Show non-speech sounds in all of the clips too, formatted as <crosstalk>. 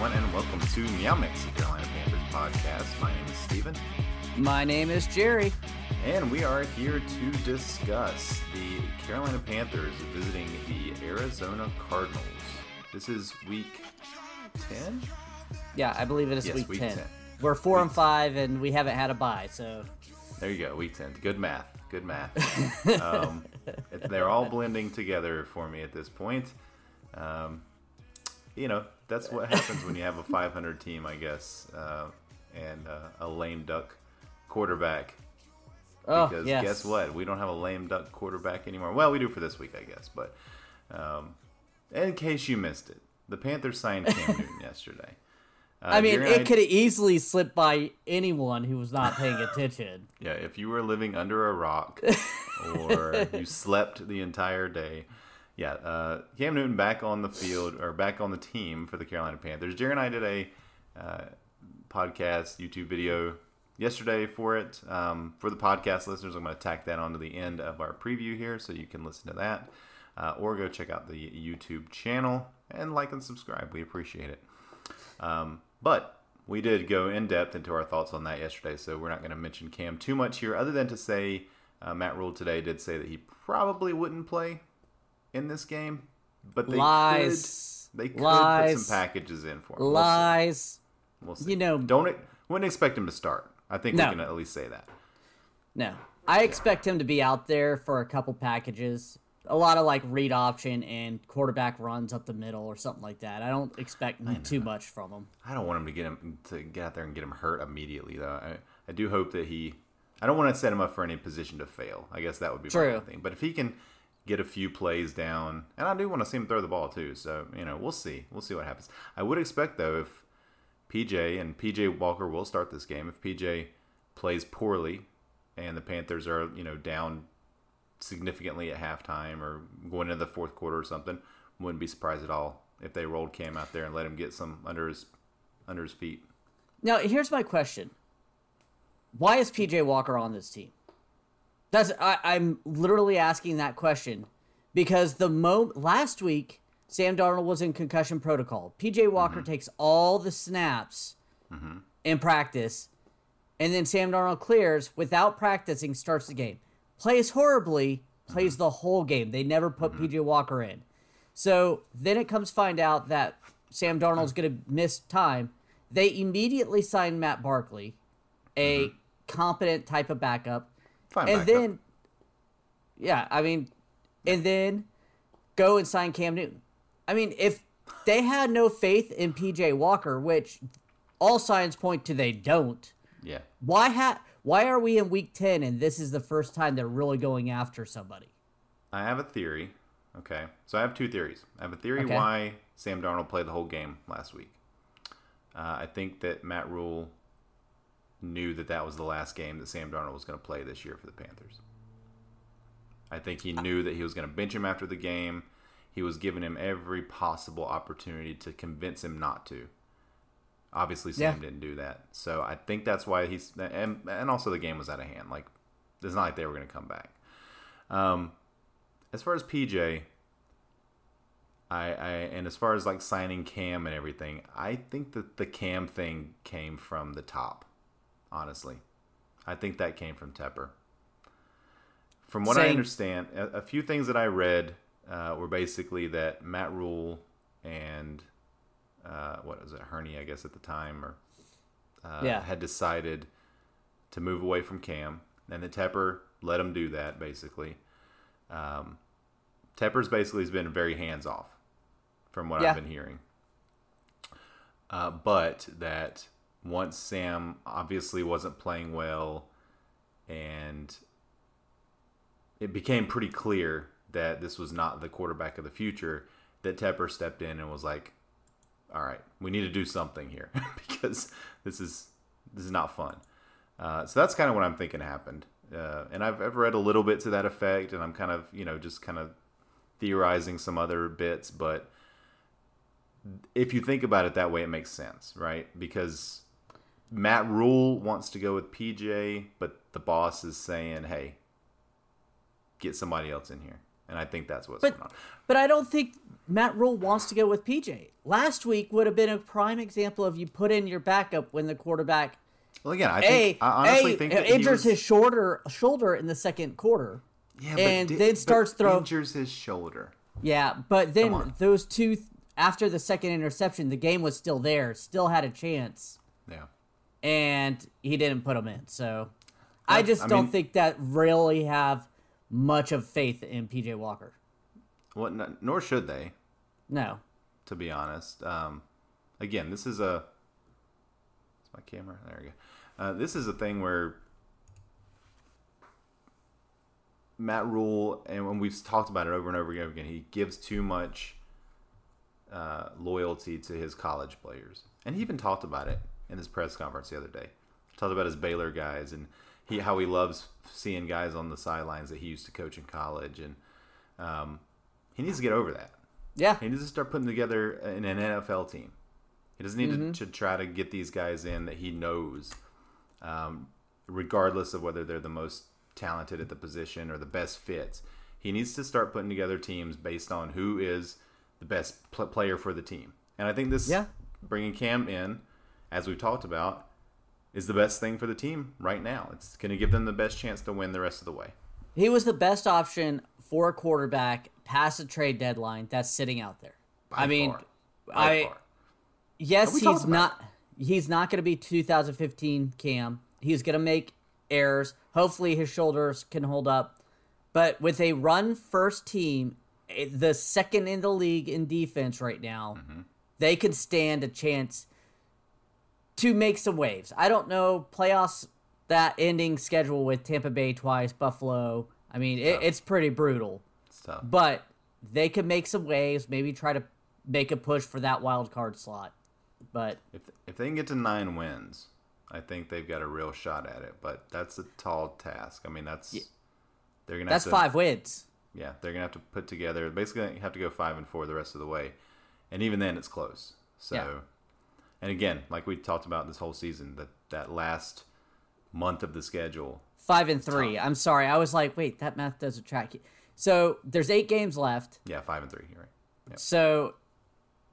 Everyone, and welcome to Meow Mix, the Carolina Panthers podcast. My name is Steven. My name is Jerry. And we are here to discuss the Carolina Panthers visiting the Arizona Cardinals. This is week 10? Yeah, I believe it is Yes, week, week 10. 10. We're four Week and five, and we haven't had a bye, so There you go, week 10. Good math. Good math. <laughs> um, they're all blending together for me at this point. Um, you know, that's what happens when you have a <laughs> 500 team, I guess, uh, and uh, a lame duck quarterback. oh Because yes. guess what? We don't have a lame duck quarterback anymore. Well, we do for this week, I guess. But um, in case you missed it, the Panthers signed Cam <laughs> Newton yesterday. Uh, I mean, it I- could easily slip by anyone who was not paying attention. <laughs> Yeah, if you were living under a rock or you slept the entire day, yeah, uh, Cam Newton back on the field or back on the team for the Carolina Panthers. Jerry and I did a uh, podcast, YouTube video yesterday for it. Um, for the podcast listeners, I'm going to tack that onto the end of our preview here so you can listen to that. Uh, or go check out the YouTube channel and like and subscribe. We appreciate it. Um, but we did go in depth into our thoughts on that yesterday, so we're not going to mention Cam too much here, other than to say uh, Matt Rhule today did say that he probably wouldn't play in this game, but they Lies. could they could put Lies. some packages in for him. We'll see. Lies. We'll see. You know- don't wouldn't expect him to start. I think No. we can at least say that. No, I expect him to be out there for a couple packages. A lot of like read option and quarterback runs up the middle or something like that. I don't expect too much from him. I don't want him to get him to get out there and get him hurt immediately though. I, I do hope that he. I don't want to set him up for any position to fail. I guess that would be my True. only thing. But if he can get a few plays down, and I do want to see him throw the ball too. So you know, we'll see. We'll see what happens. I would expect though if PJ and PJ Walker will start this game. If PJ plays poorly and the Panthers are you know down significantly at halftime or going into the fourth quarter or something, wouldn't be surprised at all if they rolled Cam out there and let him get some under his under his feet. Now, here's my question: Why is PJ Walker on this team? That's I, I'm literally asking that question because the mo last week Sam Darnold was in concussion protocol. PJ Walker mm-hmm. takes all the snaps mm-hmm. in practice, and then Sam Darnold clears without practicing, starts the game, plays horribly, plays mm-hmm. the whole game. They never put PJ Walker in. So then it comes find out that Sam Darnold's going to miss time. They immediately sign Matt Barkley, a competent type of backup, Fine and then, yeah, I mean, and then go and sign Cam Newton. I mean, if they had no faith in PJ Walker, which all signs point to they don't, yeah, why ha- Why are we in Week Ten and this is the first time they're really going after somebody? I have a theory. Okay, so I have two theories. I have a theory Okay. why Sam Darnold played the whole game last week. Uh, I think that Matt Rhule knew that that was the last game that Sam Darnold was going to play this year for the Panthers. I think he knew that he was going to bench him after the game. He was giving him every possible opportunity to convince him not to. Obviously, Sam Yeah. didn't do that, so I think that's why he's and and also the game was out of hand. Like it's not like they were going to come back. Um, as far as PJ, I, I and as far as like signing Cam and everything, I think that the Cam thing came from the top. Honestly, I think that came from Tepper. From what I understand, a, a few things that I read uh, were basically that Matt Rhule and uh, what was it, Hurney, I guess at the time, or uh, Yeah. had decided to move away from Cam, and that Tepper let him do that basically. Um, Tepper's basically has been very hands off, from what Yeah. I've been hearing. Uh, but that once Sam obviously wasn't playing well, and it became pretty clear that this was not the quarterback of the future, that Tepper stepped in and was like, "All right, we need to do something here <laughs> because this is this is not fun." Uh, so that's kind of what I'm thinking happened. Uh, and I've, I've read a little bit to that effect, and I'm kind of, you know, just kind of theorizing some other bits. But if you think about it that way, it makes sense, right? Because Matt Rhule wants to go with PJ, but the boss is saying, hey, get somebody else in here. And I think that's what's But going on. but I don't think Matt Rhule wants to go with PJ. Last week would have been a prime example of you put in your backup when the quarterback Well, again, I a, think I honestly a, think that injures was- his shoulder shoulder in the second quarter. yeah, and then starts throwing- injures his shoulder. Yeah, but then those two after the second interception, the game was still there, still had a chance, Yeah. And he didn't put them in. So I just I don't mean- think that really have much of faith in PJ Walker. Well, nor should they, No. to be honest. Um, again, this is a. It's my camera. There we go. Uh, this is a thing where Matt Rhule, and when we've talked about it over and over again, he gives too much uh, loyalty to his college players, and he even talked about it in his press conference the other day. Talked about his Baylor guys and he how he loves seeing guys on the sidelines that he used to coach in college, and um, he needs to get over that. Yeah. He needs to start putting together an, an NFL team. He doesn't need Mm-hmm. to, to try to get these guys in that he knows, um, regardless of whether they're the most talented at the position or the best fits. He needs to start putting together teams based on who is the best pl- player for the team. And I think this Yeah. bringing Cam in, as we've talked about, is the best thing for the team right now. It's going to give them the best chance to win the rest of the way. He was the best option for a quarterback past the trade deadline that's sitting out there. By I mean. By I far. yes, he's not he's not going to be 2015 Cam. He's going to make errors. Hopefully his shoulders can hold up. But with a run first team, eh, the second in the league in defense right now, Mm-hmm. they could stand a chance to make some waves. I don't know playoffs that ending schedule with Tampa Bay twice, Buffalo. I mean, it, it's pretty brutal It's tough. but they could make some waves, maybe try to make a push for that wild card slot. But If if they can get to nine wins, I think they've got a real shot at it. But that's a tall task. I mean, that's they're gonna that's have to, five wins. Yeah, they're gonna have to put together. Basically, have to go five and four the rest of the way, and even then, it's close. So, Yeah. And again, like we talked about this whole season, that that last month of the schedule. Five and three. I'm sorry, I was like, wait, that math doesn't track. So there's eight games left. Yeah, five and three. You're right. Yeah. So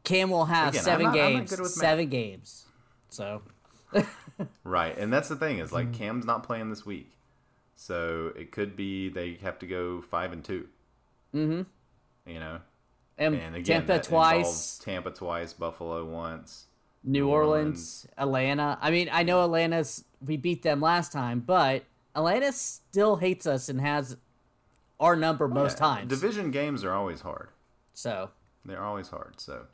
Cam will have Again, seven not- games. good with math. Seven games. So <laughs> Right, and that's the thing is like Cam's not playing this week, so it could be they have to go five and 2 Mm-hmm. You know, and, and again, Tampa twice, Tampa twice, Buffalo once. New New Orleans, Atlanta. I mean, I know Atlanta's we beat them last time, but Atlanta still hates us and has our number most Yeah, times. Division games are always hard. so They're always hard. So,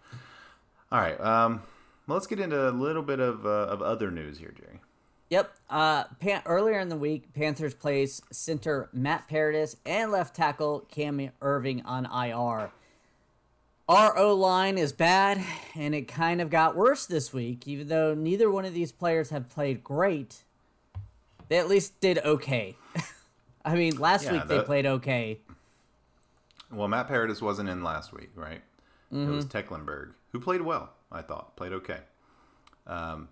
all right. Um, let's get into a little bit of uh, of other news here, Jerry. Yep. Uh, Pan- earlier in the week, Panthers placed center Matt Paradis and left tackle Cam Erving on IR. Our O line is bad, and it kind of got worse this week. Even though neither one of these players have played great, they at least did okay. <laughs> I mean, last Yeah, week they played okay. Well, Matt Paradis wasn't in last week, right? It Mm-hmm. was Tecklenburg who played well. I thought played okay. Um,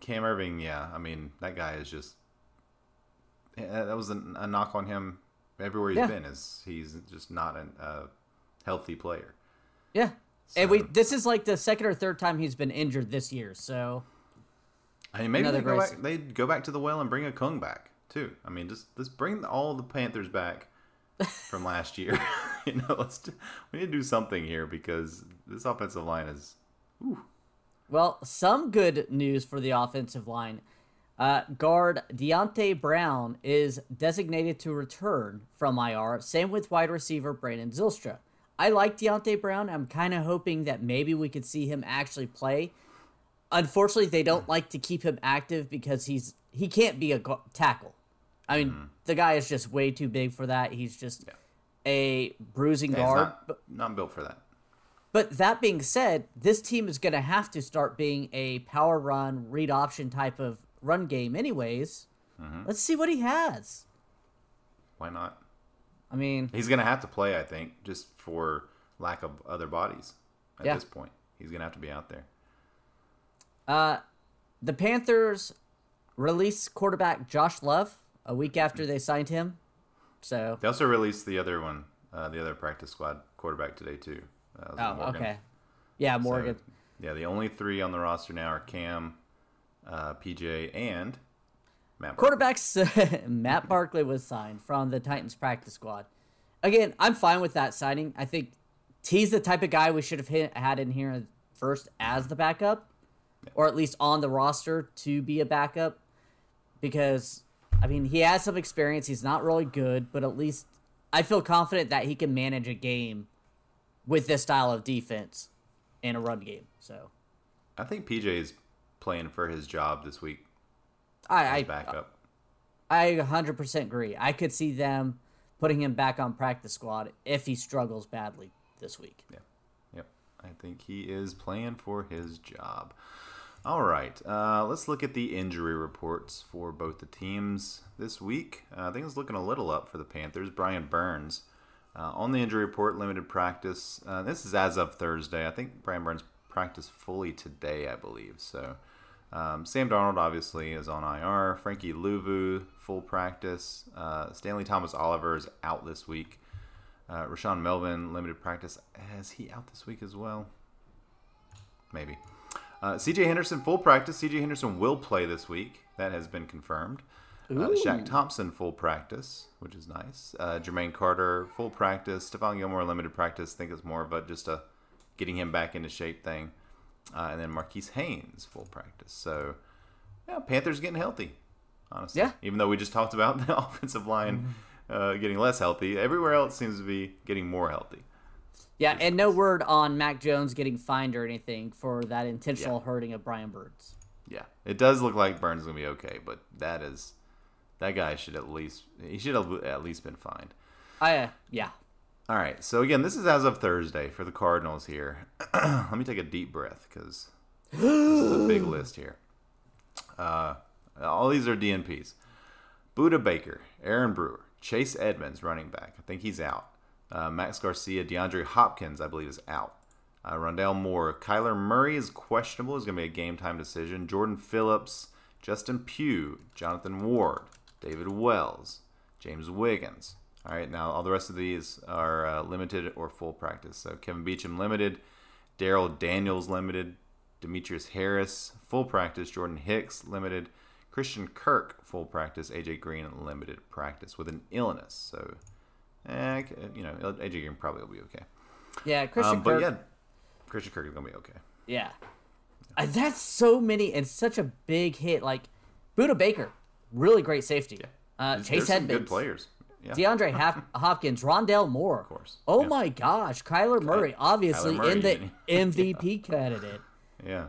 Cam Erving, yeah. I mean, that guy is just yeah, that was a, a knock on him everywhere he's Yeah. been. Is he's just not a healthy player. Yeah. And we this is like the second or third time he's been injured this year. So I mean, maybe they go, back, they go back to the well and bring Okung back too. I mean, just just bring all the Panthers back <laughs> from last year. <laughs> you know, let's do, we need to do something here because this offensive line is Well, some good news for the offensive line. Uh, guard Deonte Brown is designated to return from IR. Same with wide receiver Brandon Zylstra. I like Deonte Brown. I'm kind of hoping that maybe we could see him actually play. Unfortunately, they don't like to keep him active because he's he can't be a gu- tackle. I mean, the guy is just way too big for that. He's just a bruising Yeah, guard. not, not built for that. But that being said, this team is going to have to start being a power run, read option type of run game, anyways. Mm-hmm. Let's see what he has. Why not? I mean, He's going to have to play, I think, just for lack of other bodies at Yeah. this point. He's going to have to be out there. uh, the Panthers released quarterback Josh Love a week after they signed him. So, They also released the other one, uh, the other practice squad quarterback today too. Uh, Oh, Morgan. okay. Yeah, So, Morgan. yeah, the only three on the roster now are Cam, uh, PJ, and Matt. Quarterbacks, <laughs> Matt Barkley was signed from the Titans practice squad. Again, I'm fine with that signing. I think he's the type of guy we should have hit, had in here first as the backup, or at least on the roster to be a backup. Because, I mean, he has some experience. He's not really good, but at least I feel confident that he can manage a game with this style of defense in a run game. So I think PJ is playing for his job this week I, I backup. I 100% agree. I could see them putting him back on practice squad if he struggles badly this week. Yeah. Yep. I think he is playing for his job. All right. Uh, let's look at the injury reports for both the teams this week. Uh, I think it's looking a little up for the Panthers. Brian Burns uh, on the injury report, limited practice. Uh, this is as of Thursday. I think Brian Burns practiced fully today, I believe. So um, Sam Darnold obviously is on IR. Frankie Luvu, full practice. Uh, Stantley Thomas-Oliver is out this week. Uh, Rashaan Melvin, limited practice. Is he out this week as well? Maybe. Uh, CJ Henderson, full practice. CJ Henderson will play this week. That has been confirmed. Uh, Shaq Thompson, full practice, which is nice. Uh, Jermaine Carter, full practice. Stephon Gilmore, limited practice. I think it's more of a just a getting him back into shape thing. Uh, and then Marquis Haynes, full practice. So, yeah, Panthers getting healthy, honestly. Yeah. Even though we just <laughs> talked about the <laughs> offensive line uh, getting less healthy, everywhere else seems to be getting more healthy. Yeah, and no word on Mac Jones getting fined or anything for that intentional Yeah. hurting of Brian Burns. Yeah, it does look like Burns is gonna be okay, but that is that guy should at least he should have at least been fined. I uh, yeah. All right, so again, this is as of Thursday for the Cardinals here. <clears throat> Let me take a deep breath because this is a big <gasps> list here. Uh, all these are DNPs. Budda Baker, Aaron Brewer, Chase Edmonds, running back. I think he's out. Uh, Max Garcia, DeAndre Hopkins, I believe, is out. Uh, Rondale Moore, Kyler Murray is questionable. Is going to be a game time decision. Jordan Phillips, Justin Pugh, Jonathan Ward, David Wells, James Wiggins. All right, now all the rest of these are uh, limited or full practice. So Kelvin Beachum limited, Darrell Daniels limited, Demetrius Harris full practice, Jordan Hicks limited, Christian Kirk full practice, AJ Green limited practice with an illness. So, eh, you know, AJ Green probably will be okay. Yeah, Christian Um, but Kirk. yeah, Christian Kirk is gonna be okay. Yeah. Uh, that's so many and such a big hit. Like Budda Baker, really great safety. Uh, There's- Chase there's Edmonds, good players. Yeah, DeAndre <laughs> Hop- Hopkins, Rondale Moore. Of course. Oh Yeah. my gosh, Kyler Murray, obviously Murray, in the <laughs> MVP candidate. yeah,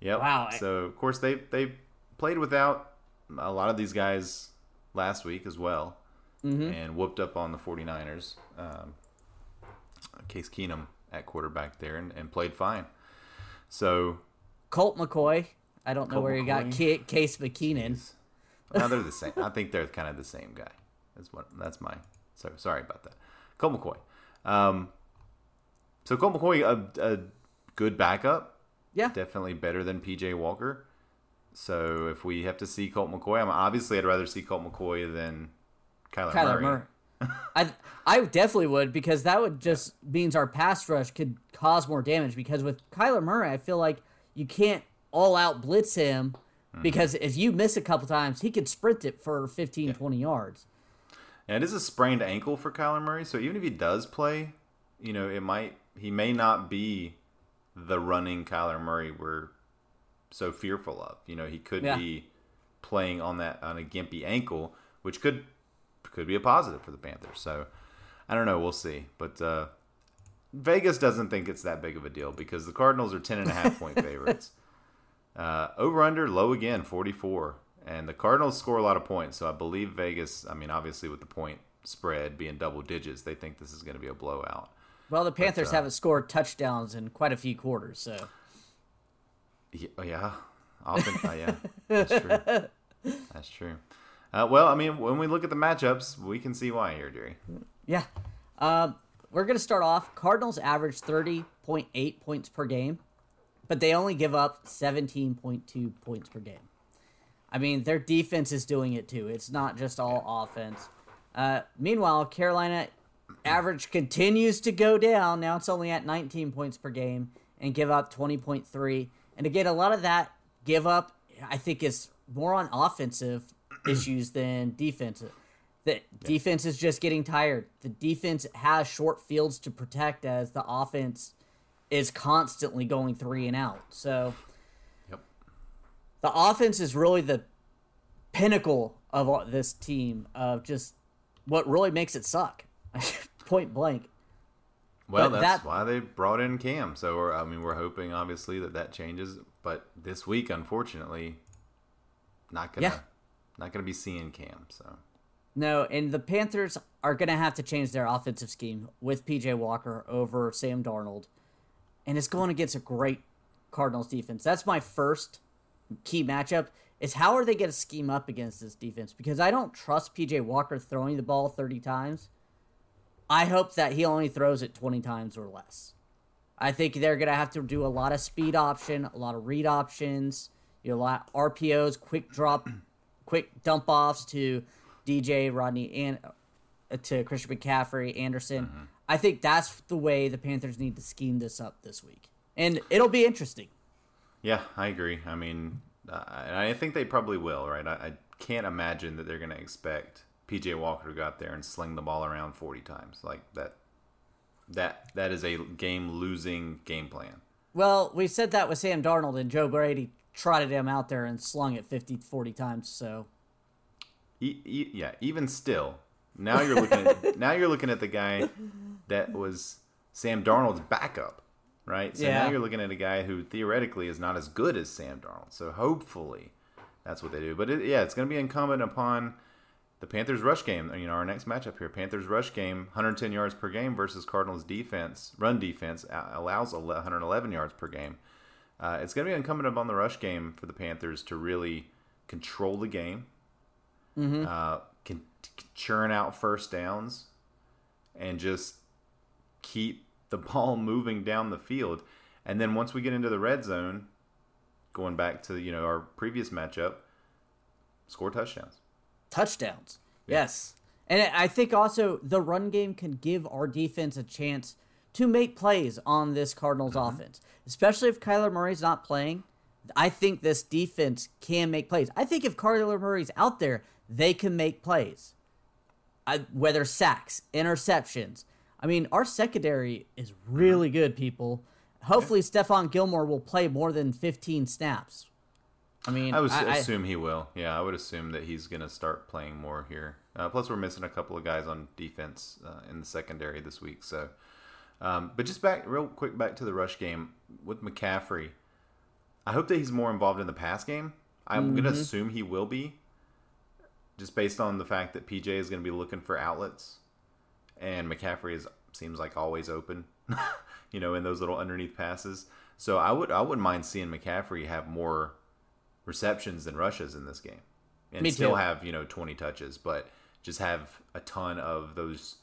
yep. Wow, So of course they they played without a lot of these guys last week as well, Mm-hmm. and whooped up on the 49ers. Um, Case Keenum at quarterback there and, and played fine. So Colt McCoy. I don't know Colt where you got McCoy. Case McKeenan. no, they're the same. I think they're kind of the same guy. That's what. That's my. So sorry about that. Colt McCoy. Um, so Colt McCoy, a, a good backup, Yeah. definitely better than PJ Walker. So if we have to see Colt McCoy, I'm obviously I'd rather see Colt McCoy than Kyler, Kyler Murray. Murray. <laughs> I I definitely would because that would just means our pass rush could cause more damage because with Kyler Murray, I feel like you can't all out blitz him Mm-hmm. because if you miss a couple times, he could sprint it for 15 20 yards. And it is a sprained ankle for Kyler Murray, so even if he does play, you know, it might he may not be the running Kyler Murray we're so fearful of. You know, he could Yeah. be playing on that on a gimpy ankle, which could could be a positive for the Panthers. So I don't know, we'll see. But uh, Vegas doesn't think it's that big of a deal because the Cardinals are ten and a half point <laughs> favorites. Uh, over under low again, 44. And the Cardinals score a lot of points, so I believe Vegas, I mean, obviously with the point spread being double digits, they think this is going to be a blowout. Well, the Panthers uh, haven't scored touchdowns in quite a few quarters, so Yeah, yeah. often, uh, yeah, that's true. <laughs> That's true. Uh, well, I mean, when we look at the matchups, we can see why here, Jerry. yeah. Um, we're gonna start off. Cardinals average 30.8 points per game, but they only give up 17.2 points per game. I mean, their defense is doing it too. It's not just all offense. Uh, meanwhile, Carolina average continues to go down. Now it's only at 19 points per game and give up 20.3. And again, a lot of that give up, I think, is more on offensive <clears throat> issues than defensive. The yeah. defense is just getting tired. The defense has short fields to protect as the offense is constantly going three and out. So. The offense is really the pinnacle of this team of just what really makes it suck. <laughs> Point blank. Well, but that's that, why they brought in Cam. So, I mean, we're hoping obviously that that changes. But this week, unfortunately, not gonna yeah. not gonna be seeing Cam. So no, and the Panthers are gonna have to change their offensive scheme with PJ Walker over Sam Darnold, and it's going against a great Cardinals defense. That's my first key matchup. Is how are they going to scheme up against this defense? Because I don't trust PJ Walker throwing the ball thirty times. I hope that he only throws it 20 times or less. I think they're going to have to do a lot of speed option, a lot of read options, you know, a lot of RPOs, quick drop, <clears throat> quick dump offs to DJ, Rodney, and uh, to Christian McCaffrey, Anderson. Mm-hmm. I think that's the way the Panthers need to scheme this up this week. And it'll be interesting. Yeah, I agree. I mean, uh, I think they probably will, right? I, I can't imagine that they're going to expect PJ Walker to go out there and sling the ball around 40 times. Like that that that is a game losing game plan. Well, we said that with Sam Darnold and Joe Brady trotted him out there and slung it 50 40 times, so e- e- yeah, even still, now you're looking at <laughs> now you're looking at the guy that was Sam Darnold's backup, right? So yeah. now you're looking at a guy who theoretically is not as good as Sam Darnold. So hopefully that's what they do. But it, yeah, it's going to be incumbent upon the Panthers rush game, you know, our next matchup here, Panthers rush game, 110 yards per game versus Cardinals defense, run defense allows 111 yards per game. Uh, it's going to be incumbent upon the rush game for the Panthers to really control the game, mm-hmm. uh, can, can churn out first downs, and just keep the ball moving down the field. And then once we get into the red zone, going back to you know our previous matchup, score touchdowns touchdowns. Yeah. Yes. And I think also the run game can give our defense a chance to make plays on this Cardinals mm-hmm. offense, especially if Kyler Murray's not playing. I think this defense can make plays. I think if Kyler Murray's out there, they can make plays. I, whether sacks, interceptions. I mean, our secondary is really good, people. Hopefully, yeah. Stephon Gilmore will play more than 15 snaps. I mean, I would I, assume he will. Yeah, I would assume that he's going to start playing more here. Uh, plus, we're missing a couple of guys on defense uh, in the secondary this week. So, um, but just back real quick back to the rush game with McCaffrey. I hope that he's more involved in the pass game. I'm mm-hmm. going to assume he will be, just based on the fact that PJ is going to be looking for outlets, and McCaffrey is seems like always open. <laughs> you know, in those little underneath passes. So I would I wouldn't mind seeing McCaffrey have more receptions than rushes in this game, and Me still too. have you know 20 touches, but just have a ton of those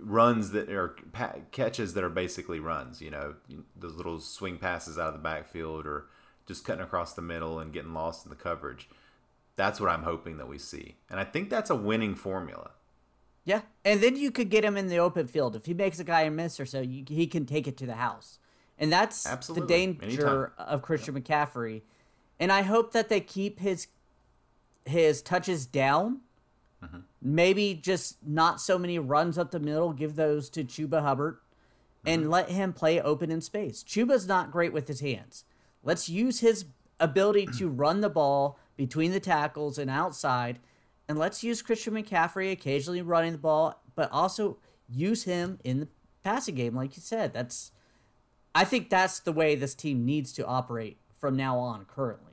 runs that are catches that are basically runs. You know, those little swing passes out of the backfield or just cutting across the middle and getting lost in the coverage. That's what I'm hoping that we see, and I think that's a winning formula. Yeah, and then you could get him in the open field if he makes a guy a miss or so. You, he can take it to the house, and that's Absolutely. the danger of Christian yep. McCaffrey and I hope that they keep his his touches down. Mm-hmm. Maybe just not so many runs up the middle. Give those to Chuba Hubbard, and mm-hmm. let him play open in space. Chuba's not great with his hands. Let's use his ability to run the ball between the tackles and outside, and let's use Christian McCaffrey occasionally running the ball, but also use him in the passing game, like you said. That's I think that's the way this team needs to operate from now on currently.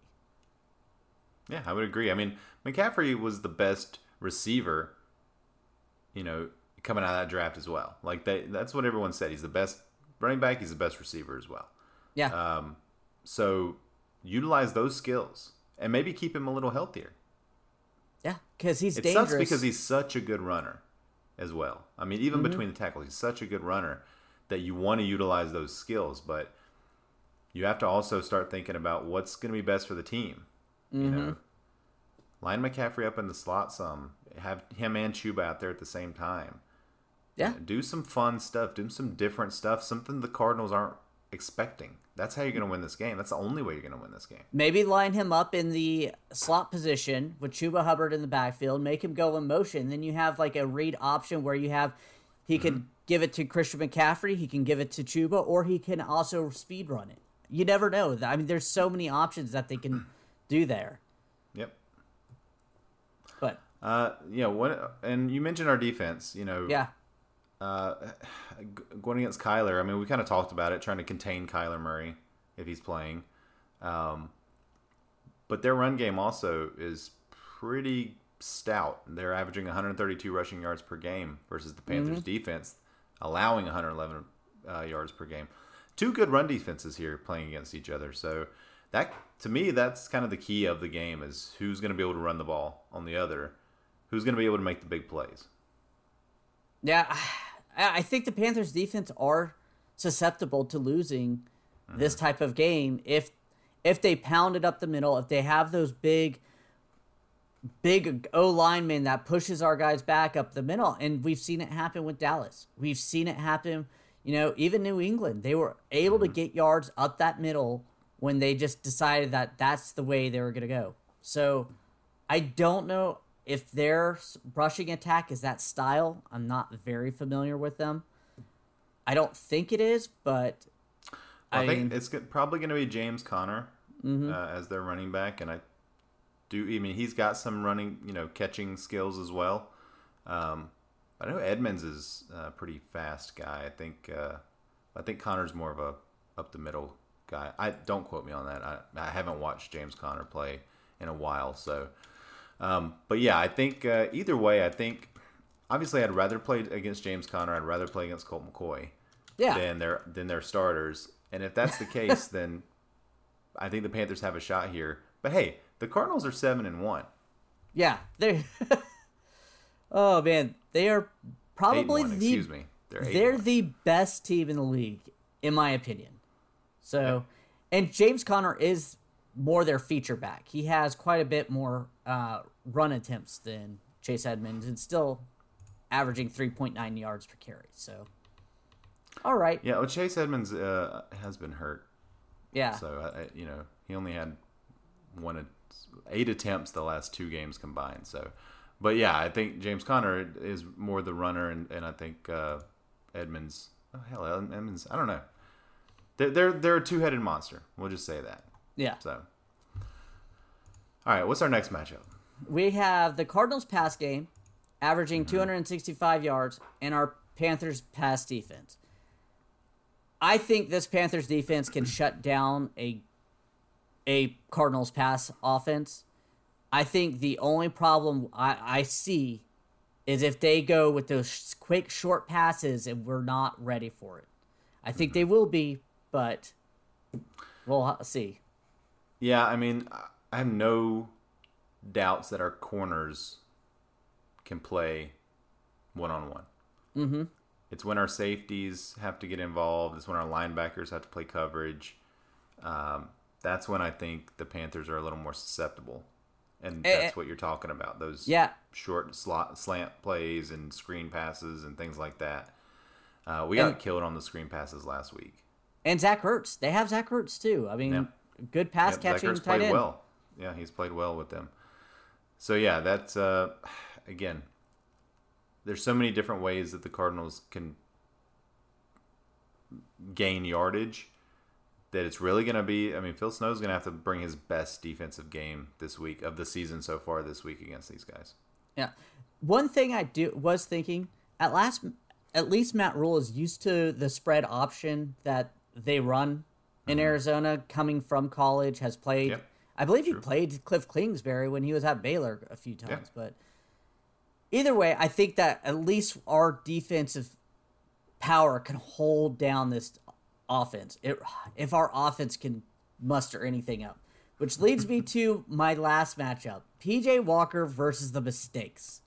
Yeah, I would agree. I mean, McCaffrey was the best receiver, you know, coming out of that draft as well. Like they, that's what everyone said. He's the best running back. He's the best receiver as well. Yeah. Um, so utilize those skills and maybe keep him a little healthier. Yeah, because he's it dangerous. sucks because he's such a good runner as well. I mean, even mm-hmm. between the tackles, he's such a good runner that you want to utilize those skills, but you have to also start thinking about what's going to be best for the team. Mm-hmm. You know, line McCaffrey up in the slot some, have him and Chuba out there at the same time. Yeah. Do some fun stuff. Do some different stuff. Something the Cardinals aren't expecting. That's how you're going to win this game. That's the only way you're going to win this game. Maybe line him up in the slot position with Chuba Hubbard in the backfield, make him go in motion. Then you have like a read option where you have he Mm-hmm. can give it to Christian McCaffrey, he can give it to Chuba, or he can also speed run it. You never know. I mean, there's so many options that they can <clears throat> do there. Yep. But Uh, you know, what, and you mentioned our defense. You know, yeah, uh, <sighs> going against Kyler. I mean, we kind of talked about it, trying to contain Kyler Murray if he's playing. Um, but their run game also is pretty stout. They're averaging 132 rushing yards per game versus the Panthers' defense, allowing 111 uh, yards per game. Two good run defenses here playing against each other. So that, to me, that's kind of the key of the game: is who's going to be able to run the ball on the other, who's going to be able to make the big plays. yeah. <sighs> I I think the Panthers' defense are susceptible to losing this mm-hmm. type of game if if they pound it up the middle, if they have those big big O lineman that pushes our guys back up the middle. And we've seen it happen with Dallas. We've seen it happen, you know, even New England. They were able to mm-hmm. get yards up that middle when they just decided that that's the way they were going to go. So I don't know if their rushing attack is that style. I'm not very familiar with them. I don't think it is, but I, I think mean- it's probably going to be James Conner uh, as their running back, and I do. I mean, he's got some running, you know, catching skills as well. Um, I know Edmonds is a pretty fast guy. I think. Uh, I think Conner's more of a up the middle guy. I don't quote me on that. I, I haven't watched James Conner play in a while, so. Um, but yeah, I think uh, either way, I think obviously I'd rather play against James Conner. I'd rather play against Colt McCoy yeah. than their than their starters. And if that's the <laughs> case, then I think the Panthers have a shot here. But hey, the Cardinals are seven and one. Yeah, they. <laughs> oh man, they are probably one, the excuse me. They're they're the best team in the league, in my opinion. So, and James Conner is more their feature back. He has quite a bit more uh, run attempts than Chase Edmonds, and still averaging three point nine yards per carry. So, all right, yeah. Well, Chase Edmonds uh, has been hurt, yeah, so I, I- you know he only had one eight attempts the last two games combined. So, but yeah, I think James Conner is more the runner, and, and I think uh, Edmonds. Oh hell, Edmonds. I don't know. They're they're, they're a two headed monster. We'll just say that. Yeah. So, all right, what's our next matchup? We have the Cardinals pass game, averaging mm-hmm. 265 yards, and our Panthers pass defense. I think this Panthers defense can <clears throat> shut down a a Cardinals pass offense. I think the only problem I, I see is if they go with those quick short passes and we're not ready for it. I think they mm-hmm. will be, but we'll ha- see. Yeah, I mean, I have no doubts that our corners can play one on one. Mm-hmm. It's when our safeties have to get involved. It's when our linebackers have to play coverage. Um, that's when I think the Panthers are a little more susceptible, and Eh, that's eh. what you're talking about. Those Yeah, short slot slant plays and screen passes and things like that. Uh, we got And- killed on the screen passes last week. And Zach Ertz. They have Zach Ertz too. I mean. Good pass Yep, Zach catching tight played end. well. Yeah, he's played well with them. So yeah, that's uh, again. There's so many different ways that the Cardinals can gain yardage that it's really going to be. I mean, Phil Snow's going to have to bring his best defensive game this week of the season so far this week against these guys. Yeah. One thing I do was thinking at last, at least Matt Rhule is used to the spread option that they run in Arizona. Coming from college, has played. Mm-hmm. Yep. I believe he played Cliff Kingsbury when he was at Baylor a few times. But either way, I think that at least our defensive power can hold down this offense. It, if our offense can muster anything up. Which leads me <laughs> to my last matchup PJ Walker versus the Mistakes.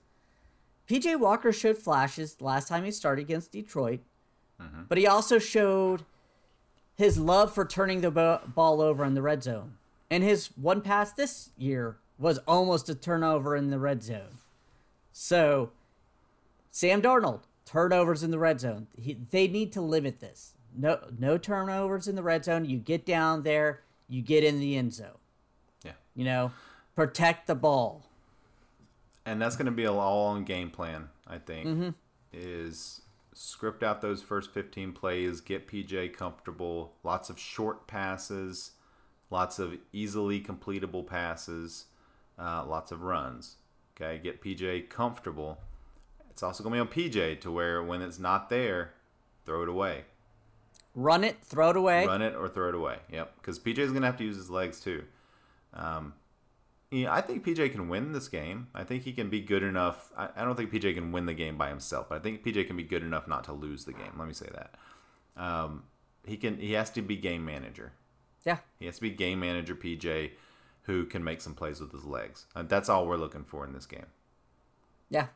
PJ Walker showed flashes last time he started against Detroit, but he also showed his love for turning the ball over in the red zone. And his one pass this year was almost a turnover in the red zone. So, Sam Darnold, turnovers in the red zone. He, they need to limit this. No, no turnovers in the red zone. You get down there, you get in the end zone. Yeah. You know, protect the ball. And that's going to be a long game plan, I think. Mm-hmm. Is script out those first 15 plays, get PJ comfortable, lots of short passes, lots of easily completable passes, uh, lots of runs. Okay, get PJ comfortable. It's also going to be on PJ to where when it's not there, throw it away. Run it, throw it away. Run it or throw it away. Yep, because PJ is going to have to use his legs too. Um, yeah, I think PJ can win this game. I think he can be good enough. I, I don't think PJ can win the game by himself, but I think PJ can be good enough not to lose the game. Let me say that. Um, he can. He has to be game manager. Yeah. He has to be game manager PJ, who can make some plays with his legs. Uh, that's all we're looking for in this game. Yeah.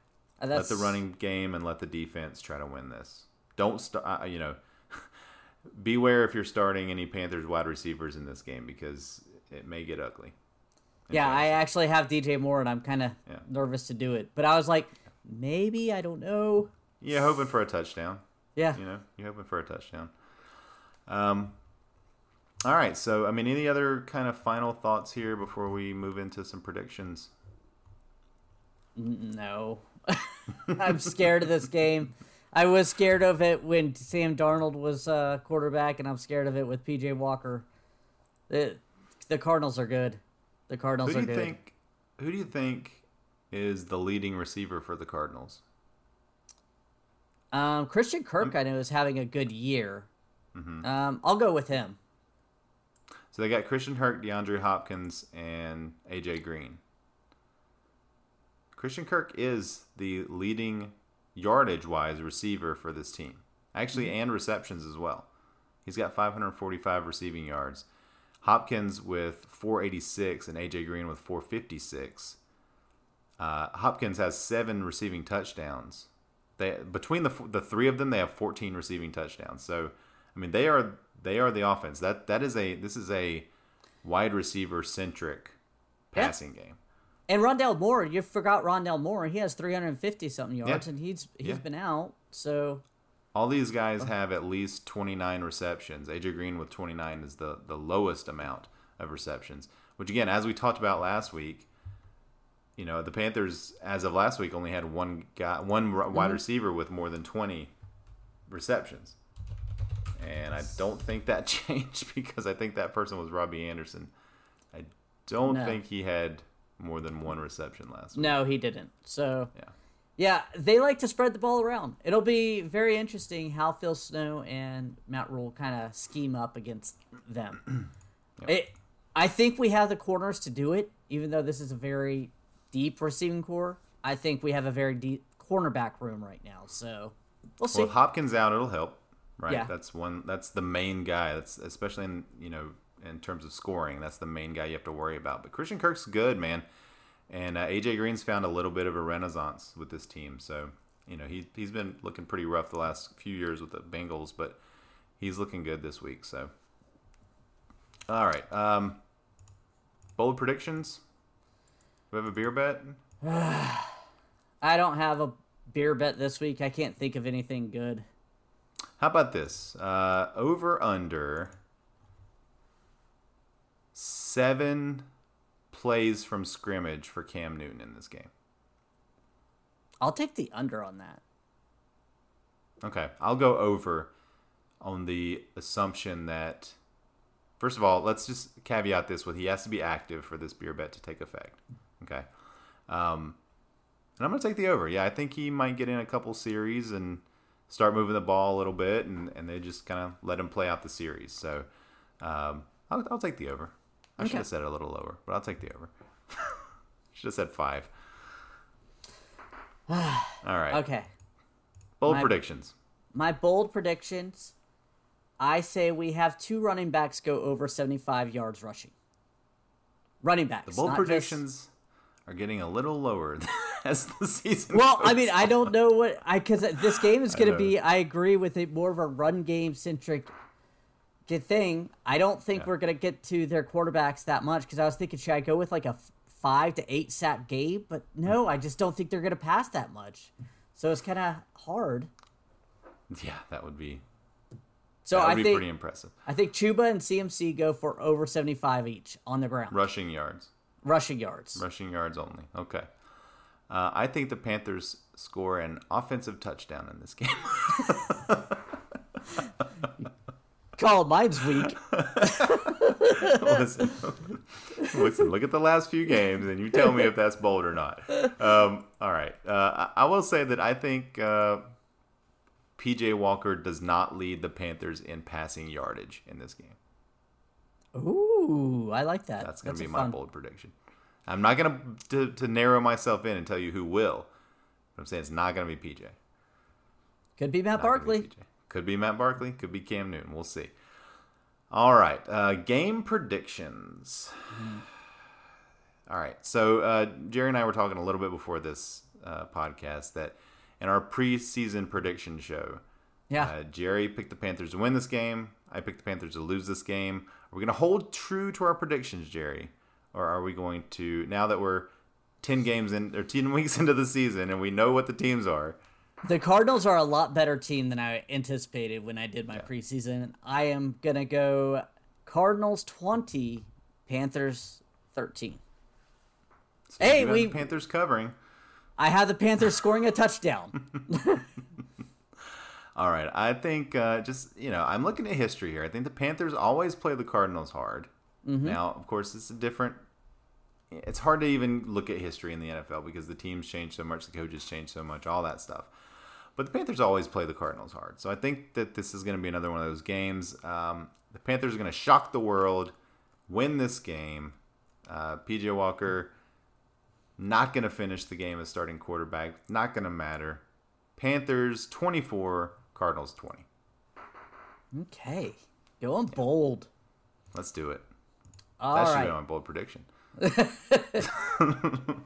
Uh, That's, Let the running game and let the defense try to win this. Don't start. Uh, you know, <laughs> beware if you're starting any Panthers wide receivers in this game because it may get ugly. Yeah, I actually have DJ Moore, and I'm kind of Yeah. nervous to do it. But I was like, maybe I don't know. You're hoping for a touchdown. Yeah. You know, you're hoping for a touchdown. Um. All right. So, I mean, any other kind of final thoughts here before we move into some predictions? No. <laughs> I'm scared of this game. I was scared of it when Sam Darnold was uh, quarterback, and I'm scared of it with PJ Walker. The, the Cardinals are good. The Cardinals Who do you good. think? Who do you think is the leading receiver for the Cardinals? Um, Christian Kirk, I know, is having a good year. Mm-hmm. Um, I'll go with him. So they got Christian Kirk, DeAndre Hopkins, and AJ Green. Christian Kirk is the leading yardage wise receiver for this team. Actually, and receptions as well. He's got 545 receiving yards. Hopkins with 486 and AJ Green with 456. Uh, Hopkins has seven receiving touchdowns. They between the the three of them, they have 14 receiving touchdowns. So, I mean, they are they are the offense. That that is a this is a wide receiver centric Yeah. passing game. And Rondale Moore, you forgot Rondale Moore. He has 350 something yards, Yeah. and he's he's Yeah. been out. So All these guys oh. have at least 29 receptions. AJ Green with 29 is the, the lowest amount of receptions. Which again, as we talked about last week, you know, the Panthers as of last week only had one guy, one r- wide mm-hmm. receiver with more than 20 receptions. And I don't think that <laughs> changed because I think that person was Robbie Anderson. I don't No. think he had more than one reception last week. no, he didn't. So Yeah. Yeah, they like to spread the ball around. It'll be very interesting how Phil Snow and Matt Rhule kind of scheme up against them. <clears throat> It, I think we have the corners to do it, even though this is a very deep receiving corps. I think we have a very deep cornerback room right now. So we'll see. Well, if Hopkins out, it'll help, right? Yeah. That's one. That's the main guy. That's especially in you know in terms of scoring. That's the main guy you have to worry about. But Christian Kirk's good, man, and uh, AJ Green's found a little bit of a renaissance with this team. So you know he he's been looking pretty rough the last few years with the Bengals, but he's looking good this week. So all right, um, bold predictions. We have a beer bet. <sighs> I don't have a beer bet this week. I can't think of anything good. How about this? Uh, over under seven plays from scrimmage for Cam Newton in this game. I'll take the under on that. Okay, I'll go over on the assumption that, first of all, let's just caveat this with he has to be active for this beer bet to take effect. Okay. Um, and I'm going to take the over. Yeah, I think he might get in a couple series and start moving the ball a little bit, and, and they just kind of let him play out the series. So um, I'll, I'll take the over. I should have said it a little lower, but I'll take the over. <laughs> should have said five. <sighs> All right. Okay. Bold My- predictions. My bold predictions I say we have two running backs go over 75 yards rushing. Running backs. The bold not just- predictions are getting a little lower <laughs> as the season. Well, I mean, I don't know what I because this game is <laughs> going to be. I agree with it more of a run game centric good thing. I don't think Yeah. we're going to get to their quarterbacks that much because I was thinking, should I go with like a five to eight sack game? But no, I just don't think they're going to pass that much. So it's kind of hard. Yeah, that would be So would I be think pretty impressive. I think Chuba and CMC go for over 75 each on the ground. Rushing yards. Rushing yards. Rushing yards only. Okay. Uh, I think the Panthers score an offensive touchdown in this game. <laughs> <laughs> Call mine's weak. <laughs> listen, <laughs> listen, look at the last few games, and you tell me if that's bold or not. Um, all right. Uh, I, will say that I think uh, PJ Walker does not lead the Panthers in passing yardage in this game. Ooh, I like that. That's going to be my fun- bold prediction. I'm not going to to narrow myself in and tell you who will. But I'm saying it's not going to be PJ. Could be Matt Not Barkley. Could be Matt Barkley. Could be Cam Newton. We'll see. All right. Uh, game predictions. All right. So uh, Jerry and I were talking a little bit before this uh, podcast that in our preseason prediction show, Yeah. uh, Jerry picked the Panthers to win this game. I picked the Panthers to lose this game. Are we going to hold true to our predictions, Jerry, or are we going to now that we're ten games in or ten <laughs> weeks into the season and we know what the teams are? The Cardinals are a lot better team than I anticipated when I did my preseason. I am going to go Cardinals 20, Panthers 13. So Hey, we- the Panthers covering. I have the Panthers scoring a touchdown. <laughs> <laughs> All right, I think uh, just you know I'm looking at history here. I think the Panthers always play the Cardinals hard. Now, of course, it's a different. It's hard to even look at history in the NFL because the teams change so much, the coaches change so much, all that stuff. But the Panthers always play the Cardinals hard, so I think that this is going to be another one of those games. Um, the Panthers are going to shock the world, win this game. Uh, PJ Walker not going to finish the game as starting quarterback. Not going to matter. Panthers 24, Cardinals 20. Okay. Going bold. Let's do it. All that should right. be my bold prediction. <laughs> <laughs>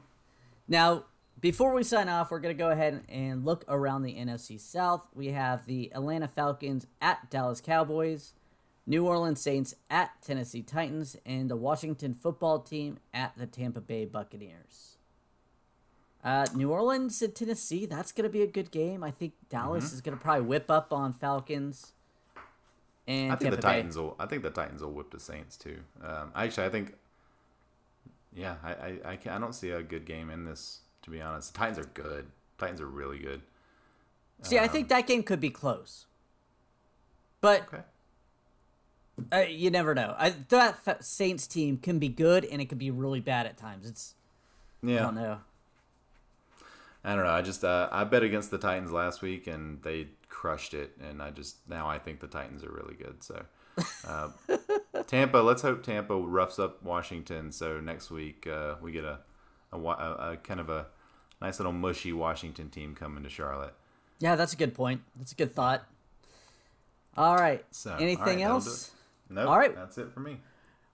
Now, before we sign off, we're going to go ahead and look around the NFC South. We have the Atlanta Falcons at Dallas Cowboys, New Orleans Saints at Tennessee Titans, and the Washington football team at the Tampa Bay Buccaneers. Uh, New Orleans and Tennessee, that's going to be a good game. I think Dallas Mm-hmm. is going to probably whip up on Falcons. And I think Tampa the Bay. Titans will. I think the Titans will whip the Saints too. Um, actually, I think. Yeah, I I, I, can, I don't see a good game in this. To be honest, the Titans are good. Titans are really good. See, I think that game could be close. But Okay. Uh, you never know. I, that Saints team can be good and it can be really bad at times. It's yeah, I don't know. I don't know. I just uh, I bet against the Titans last week and they crushed it, and I just now I think the Titans are really good. So uh, <laughs> Tampa, let's hope Tampa roughs up Washington. So next week uh, we get a a, a a kind of a nice little mushy Washington team coming to Charlotte. Yeah, that's a good point. That's a good thought. All right. So Anything right, else? No. Nope, All right. that's it for me.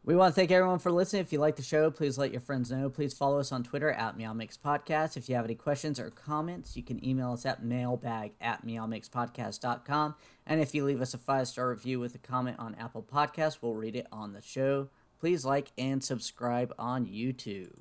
We want to thank everyone for listening. If you like the show, please let your friends know. Please follow us on Twitter at Meow Mix Podcast. If you have any questions or comments, you can email us at mailbag at meowmixpodcast.com. And if you leave us a five star review with a comment on Apple Podcasts, we'll read it on the show. Please like and subscribe on YouTube.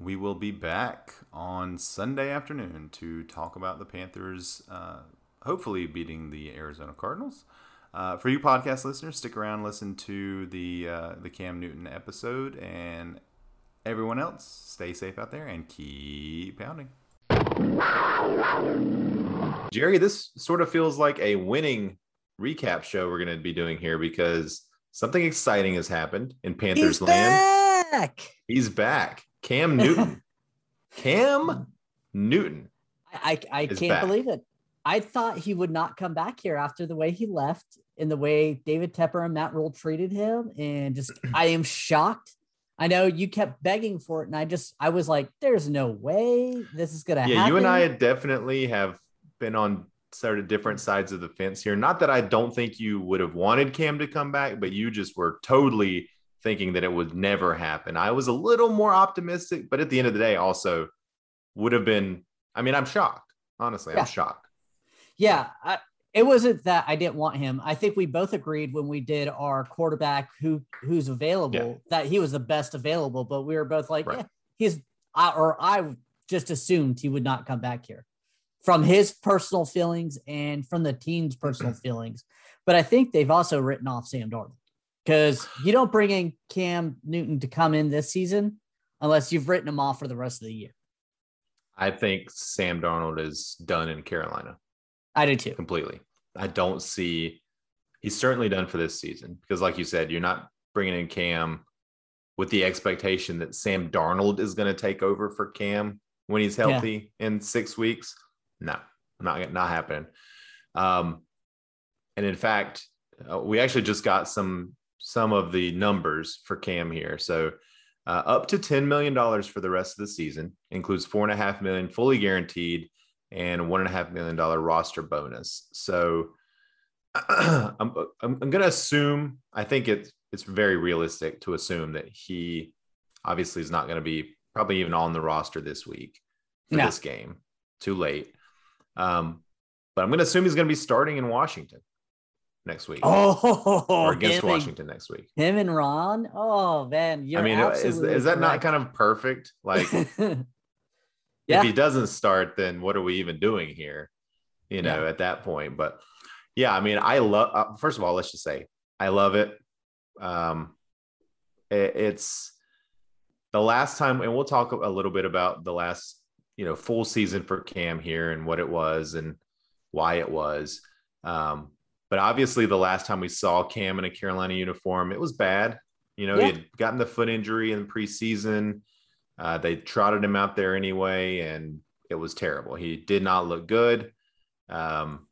We will be back on Sunday afternoon to talk about the Panthers, uh, hopefully beating the Arizona Cardinals. Uh, for you podcast listeners, stick around, listen to the uh, the Cam Newton episode, and everyone else, stay safe out there and keep pounding. Jerry, this sort of feels like a winning recap show we're going to be doing here because something exciting has happened in Panthers He's land. back! He's back. Cam Newton. <laughs> Cam Newton. I, I, I can't back. believe it. I thought he would not come back here after the way he left and the way David Tepper and Matt Rhule treated him. And just, <clears throat> I am shocked. I know you kept begging for it. And I just, I was like, there's no way this is going to Yeah, happen. Yeah, you and I definitely have been on sort of different sides of the fence here. Not that I don't think you would have wanted Cam to come back, but you just were totally thinking that it would never happen. I was a little more optimistic, but at the end of the day, also would have been. I mean, I'm shocked. Honestly, Yeah. I'm shocked. Yeah, I, it wasn't that I didn't want him. I think we both agreed when we did our quarterback who who's available Yeah. that he was the best available. But we were both like, Right. yeah, he's I, or I just assumed he would not come back here. from his personal feelings and from the team's personal <clears throat> feelings. But I think they've also written off Sam Darnold because you don't bring in Cam Newton to come in this season unless you've written him off for the rest of the year. I think Sam Darnold is done in Carolina. I do too. Completely. I don't see he's certainly done for this season because, like you said, you're not bringing in Cam with the expectation that Sam Darnold is going to take over for Cam when he's healthy yeah. in six weeks. No, not not happening. Um, and in fact, uh, we actually just got some some of the numbers for Cam here. So uh, up to $10 million for the rest of the season includes four and a half million fully guaranteed and one and a half million dollar roster bonus. So <clears throat> I'm, I'm, I'm going to assume, I think it's, it's very realistic to assume that he obviously is not going to be probably even on the roster this week for no. this game. Too late. Um, but I'm going to assume he's going to be starting in Washington next week. Oh, or against Washington and, next week. Him and Ron. Oh man, I mean, is, is that not kind of perfect? Like, <laughs> yeah. if he doesn't start, then what are we even doing here? You know, yeah. at that point. But yeah, I mean, I love. Uh, first of all, let's just say I love it. Um, it, it's the last time, and we'll talk a little bit about the last, you know, full season for Cam here and what it was and why it was. Um, but obviously, the last time we saw Cam in a Carolina uniform, it was bad. You know, yeah. he had gotten the foot injury in preseason. Uh, they trotted him out there anyway, and it was terrible. He did not look good. Um,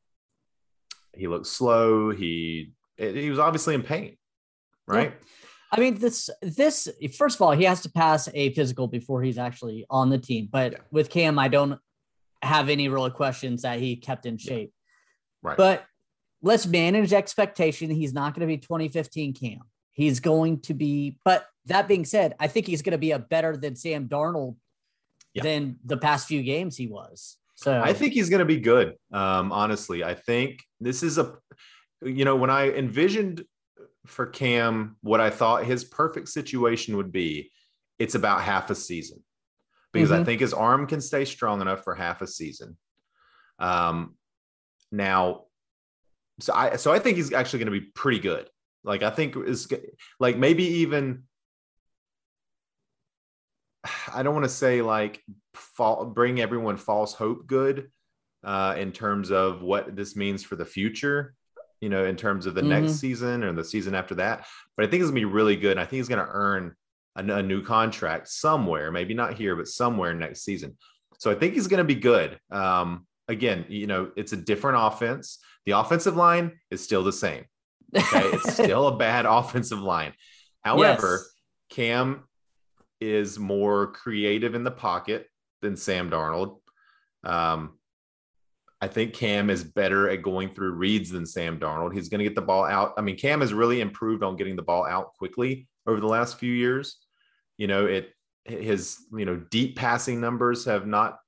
he looked slow. He he was obviously in pain, right? Yeah. I mean, this this first of all, he has to pass a physical before he's actually on the team. But yeah. with Cam, I don't have any real questions that he kept in shape. Right. But let's manage expectation. He's not going to be 2015 Cam. He's going to be, but that being said, I think he's going to be a better than Sam Darnold yeah. than the past few games he was. So I think he's going to be good. Um, honestly, I think this is a, you know, when I envisioned for Cam what I thought his perfect situation would be, it's about half a season because mm-hmm. I think his arm can stay strong enough for half a season. Um, now so I so I think he's actually going to be pretty good. Like I think is like maybe even I don't want to say like fall, bring everyone false hope good uh, in terms of what this means for the future, you know, in terms of the mm-hmm. next season or the season after that. But I think it's gonna be really good. And I think he's gonna earn a, a new contract somewhere, maybe not here, but somewhere next season. So I think he's gonna be good. Um, again, you know, it's a different offense. The offensive line is still the same. Okay. it's <laughs> still a bad <laughs> offensive line. However, yes. Cam is more creative in the pocket than Sam Darnold. Um, I think Cam is better at going through reads than Sam Darnold. He's going to get the ball out. I mean, Cam has really improved on getting the ball out quickly over the last few years. You know, it his you know deep passing numbers have not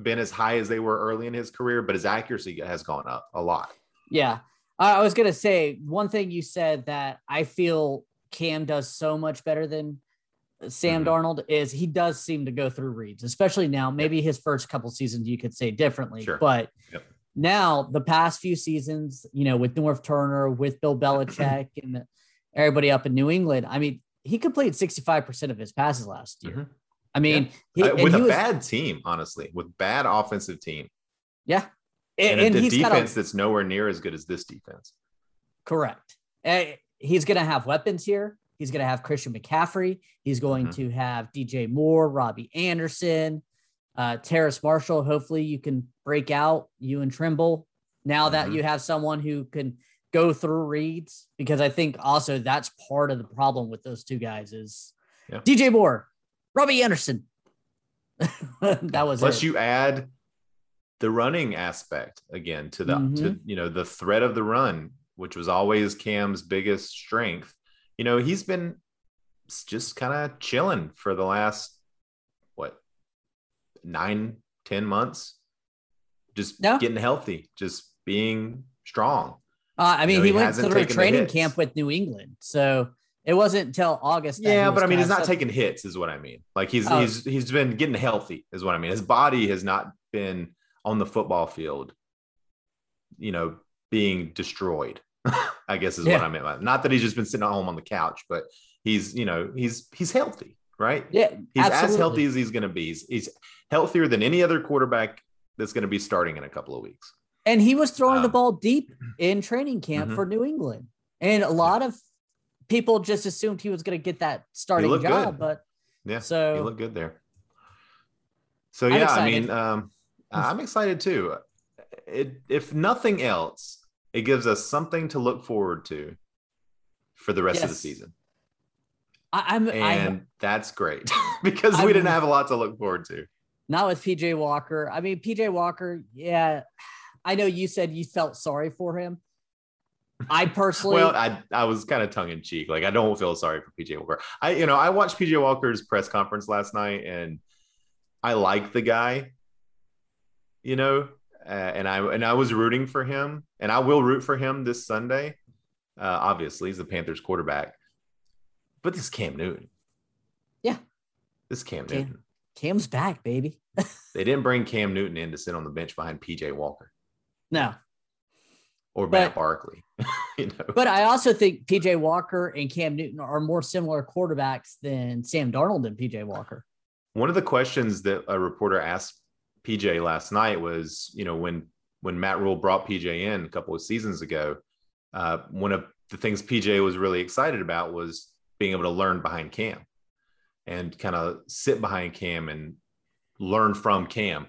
been as high as they were early in his career, but his accuracy has gone up a lot. Yeah. I was going to say one thing you said that I feel Cam does so much better than Sam mm-hmm. Darnold is he does seem to go through reads, especially now. Maybe yep. his first couple seasons you could say differently, sure. but yep. now the past few seasons, you know, with Norv Turner, with Bill Belichick, <clears throat> and everybody up in New England, I mean, he completed 65% of his passes last year. Mm-hmm. I mean, yeah. he, with a was, bad team, honestly, with bad offensive team. Yeah, and, and, and a defense a, that's nowhere near as good as this defense. Correct. He's going to have weapons here. He's going to have Christian McCaffrey. He's going mm-hmm. to have DJ Moore, Robbie Anderson, uh, Terrace Marshall. Hopefully, you can break out you and Trimble now mm-hmm. that you have someone who can go through reads. Because I think also that's part of the problem with those two guys is yeah. DJ Moore Robbie Anderson. <laughs> that was Plus, it. you add the running aspect again to the mm-hmm. to you know the threat of the run, which was always Cam's biggest strength. You know, he's been just kind of chilling for the last what nine, ten months, just no. getting healthy, just being strong. Uh, I mean, you know, he, he went through a training camp with New England, so it wasn't until August. Yeah, but I mean, he's not taking hits, is what I mean. Like he's oh. he's he's been getting healthy, is what I mean. His body has not been on the football field, you know, being destroyed. <laughs> I guess is yeah. what I meant. By Not that he's just been sitting at home on the couch, but he's, you know, he's he's healthy, right? Yeah, he's absolutely. as healthy as he's going to be. He's, he's healthier than any other quarterback that's going to be starting in a couple of weeks. And he was throwing um, the ball deep in training camp mm-hmm. for New England, and a lot of people just assumed he was going to get that starting job, good. but yeah, so he looked good there. So yeah, I mean, um, I'm excited too. It, if nothing else, it gives us something to look forward to for the rest yes. of the season. I, am and I'm, that's great <laughs> because I'm, we didn't have a lot to look forward to. Not with PJ Walker. I mean, PJ Walker. Yeah, I know you said you felt sorry for him. I personally, well, I I was kind of tongue in cheek. Like I don't feel sorry for PJ Walker. I you know I watched PJ Walker's press conference last night, and I like the guy. You know, uh, and I and I was rooting for him, and I will root for him this Sunday. Uh, obviously, he's the Panthers quarterback, but this Cam Newton. Yeah, this Cam, Cam Newton. Cam's back, baby. <laughs> they didn't bring Cam Newton in to sit on the bench behind PJ Walker. No, or but, Matt Barkley. <laughs> you know? But I also think PJ Walker and Cam Newton are more similar quarterbacks than Sam Darnold and PJ Walker. One of the questions that a reporter asked PJ last night was, you know, when when Matt Rhule brought PJ in a couple of seasons ago, uh, one of the things PJ was really excited about was being able to learn behind Cam and kind of sit behind Cam and learn from Cam.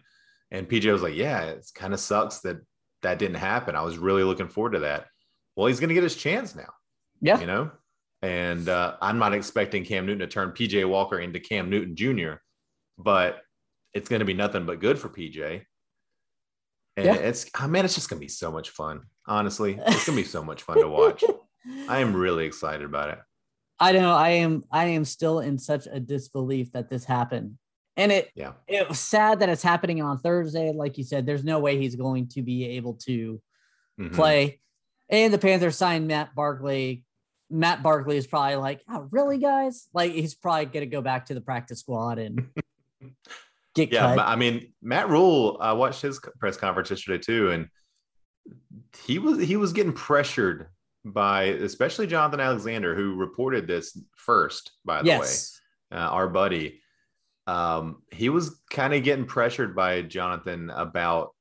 And PJ was like, "Yeah, it kind of sucks that that didn't happen. I was really looking forward to that. Well, he's going to get his chance now. Yeah. You know, and uh, I'm not expecting Cam Newton to turn PJ Walker into Cam Newton Jr., but it's going to be nothing but good for PJ. And yeah. it's, oh, man, it's just going to be so much fun. Honestly, it's going to be so much fun to watch. <laughs> I am really excited about it. I don't know I am I am still in such a disbelief that this happened and it yeah, it was sad that it's happening on Thursday. Like you said, there's no way he's going to be able to mm-hmm. play. And the Panthers signed Matt Barkley. Matt Barkley is probably like, oh, really, guys? Like he's probably gonna go back to the practice squad and <laughs> get yeah, cut. I mean, Matt Rhule, I watched his press conference yesterday too, and he was he was getting pressured by especially Jonathan Alexander, who reported this first, by the yes. way. Uh, our buddy um, he was kind of getting pressured by Jonathan about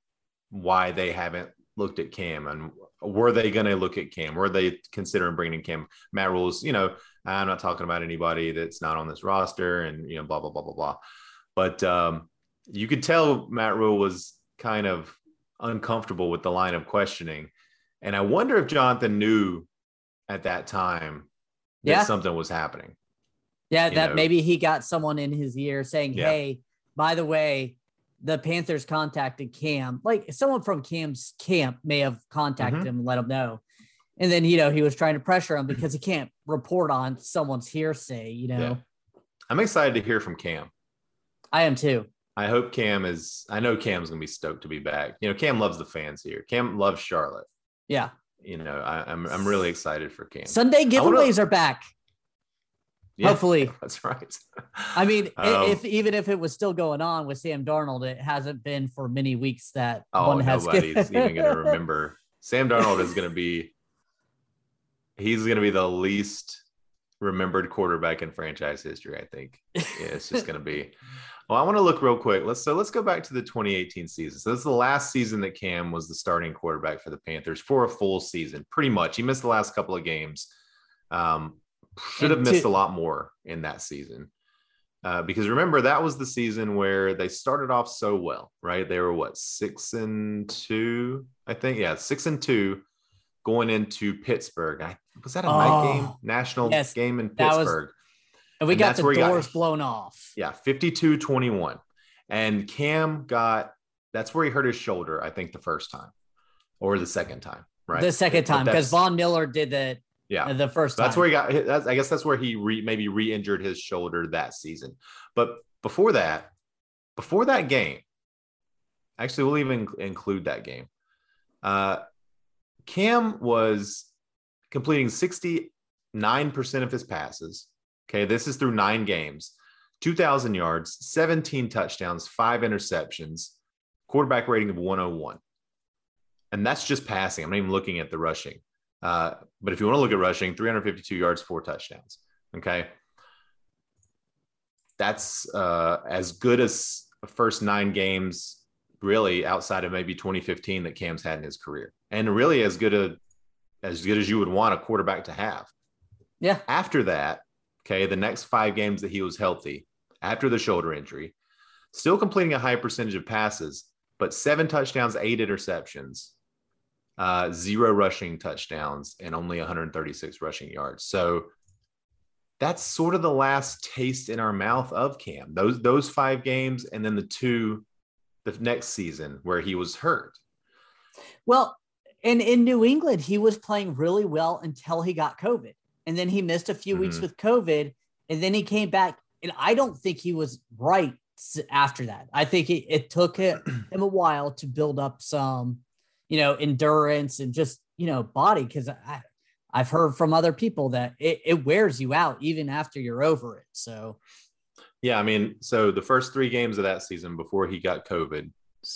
why they haven't looked at Cam and were they going to look at Cam? Were they considering bringing Cam? Matt Rhule's, you know, I'm not talking about anybody that's not on this roster and, you know, blah, blah, blah, blah, blah. But um, you could tell Matt Rhule was kind of uncomfortable with the line of questioning. And I wonder if Jonathan knew at that time that yeah. something was happening. Yeah, that know? maybe he got someone in his ear saying, yeah. "Hey, by the way, the Panthers contacted Cam. Like someone from Cam's camp may have contacted mm-hmm. him and let him know." And then you know he was trying to pressure him because he can't report on someone's hearsay. You know, yeah. I'm excited to hear from Cam. I am too. I hope Cam is. I know Cam's gonna be stoked to be back. You know, Cam loves the fans here. Cam loves Charlotte. Yeah. You know, I, am I'm, I'm really excited for Cam. Sunday giveaways wanna, are back. Yeah, Hopefully, <laughs> that's right. I mean, um, if even if it was still going on with Sam Darnold, it hasn't been for many weeks that oh, one has. Nobody's even going <laughs> to remember. Sam Darnold is going to be. He's going to be the least remembered quarterback in franchise history. I think. Yeah, it's just going to be. <laughs> Well, I want to look real quick. Let's so let's go back to the 2018 season. So this is the last season that Cam was the starting quarterback for the Panthers for a full season, pretty much. He missed the last couple of games. Um, should have missed to, a lot more in that season. Uh, because remember, that was the season where they started off so well, right? They were what, six and two, I think. Yeah, six and two going into Pittsburgh. I, was that a oh, night game? National yes, game in Pittsburgh. Was, and we and got the doors got, blown off. Yeah, 52 21. And Cam got, that's where he hurt his shoulder, I think, the first time or the second time, right? The second time, because Von Miller did the yeah, the first. Time. That's where he got. That's, I guess that's where he re, maybe re-injured his shoulder that season. But before that, before that game, actually, we'll even include that game. Uh, Cam was completing sixty nine percent of his passes. Okay, this is through nine games, two thousand yards, seventeen touchdowns, five interceptions. quarterback rating of 101. And that's just passing. I'm not even looking at the rushing. Uh, but if you want to look at rushing, 352 yards, four touchdowns. Okay. That's uh, as good as first nine games, really, outside of maybe 2015 that Cam's had in his career. And really as good a as good as you would want a quarterback to have. Yeah. After that, okay, the next five games that he was healthy, after the shoulder injury, still completing a high percentage of passes, but seven touchdowns, eight interceptions, uh, zero rushing touchdowns, and only 136 rushing yards. So that's sort of the last taste in our mouth of Cam. Those those five games, and then the two the next season where he was hurt. Well, and in New England, he was playing really well until he got COVID. And then he missed a few mm-hmm. weeks with COVID. And then he came back. And I don't think he was right after that. I think it, it took him <clears throat> a while to build up some, you know, endurance and just, you know, body. Cause I, I've heard from other people that it, it wears you out even after you're over it. So, yeah, I mean, so the first three games of that season before he got COVID,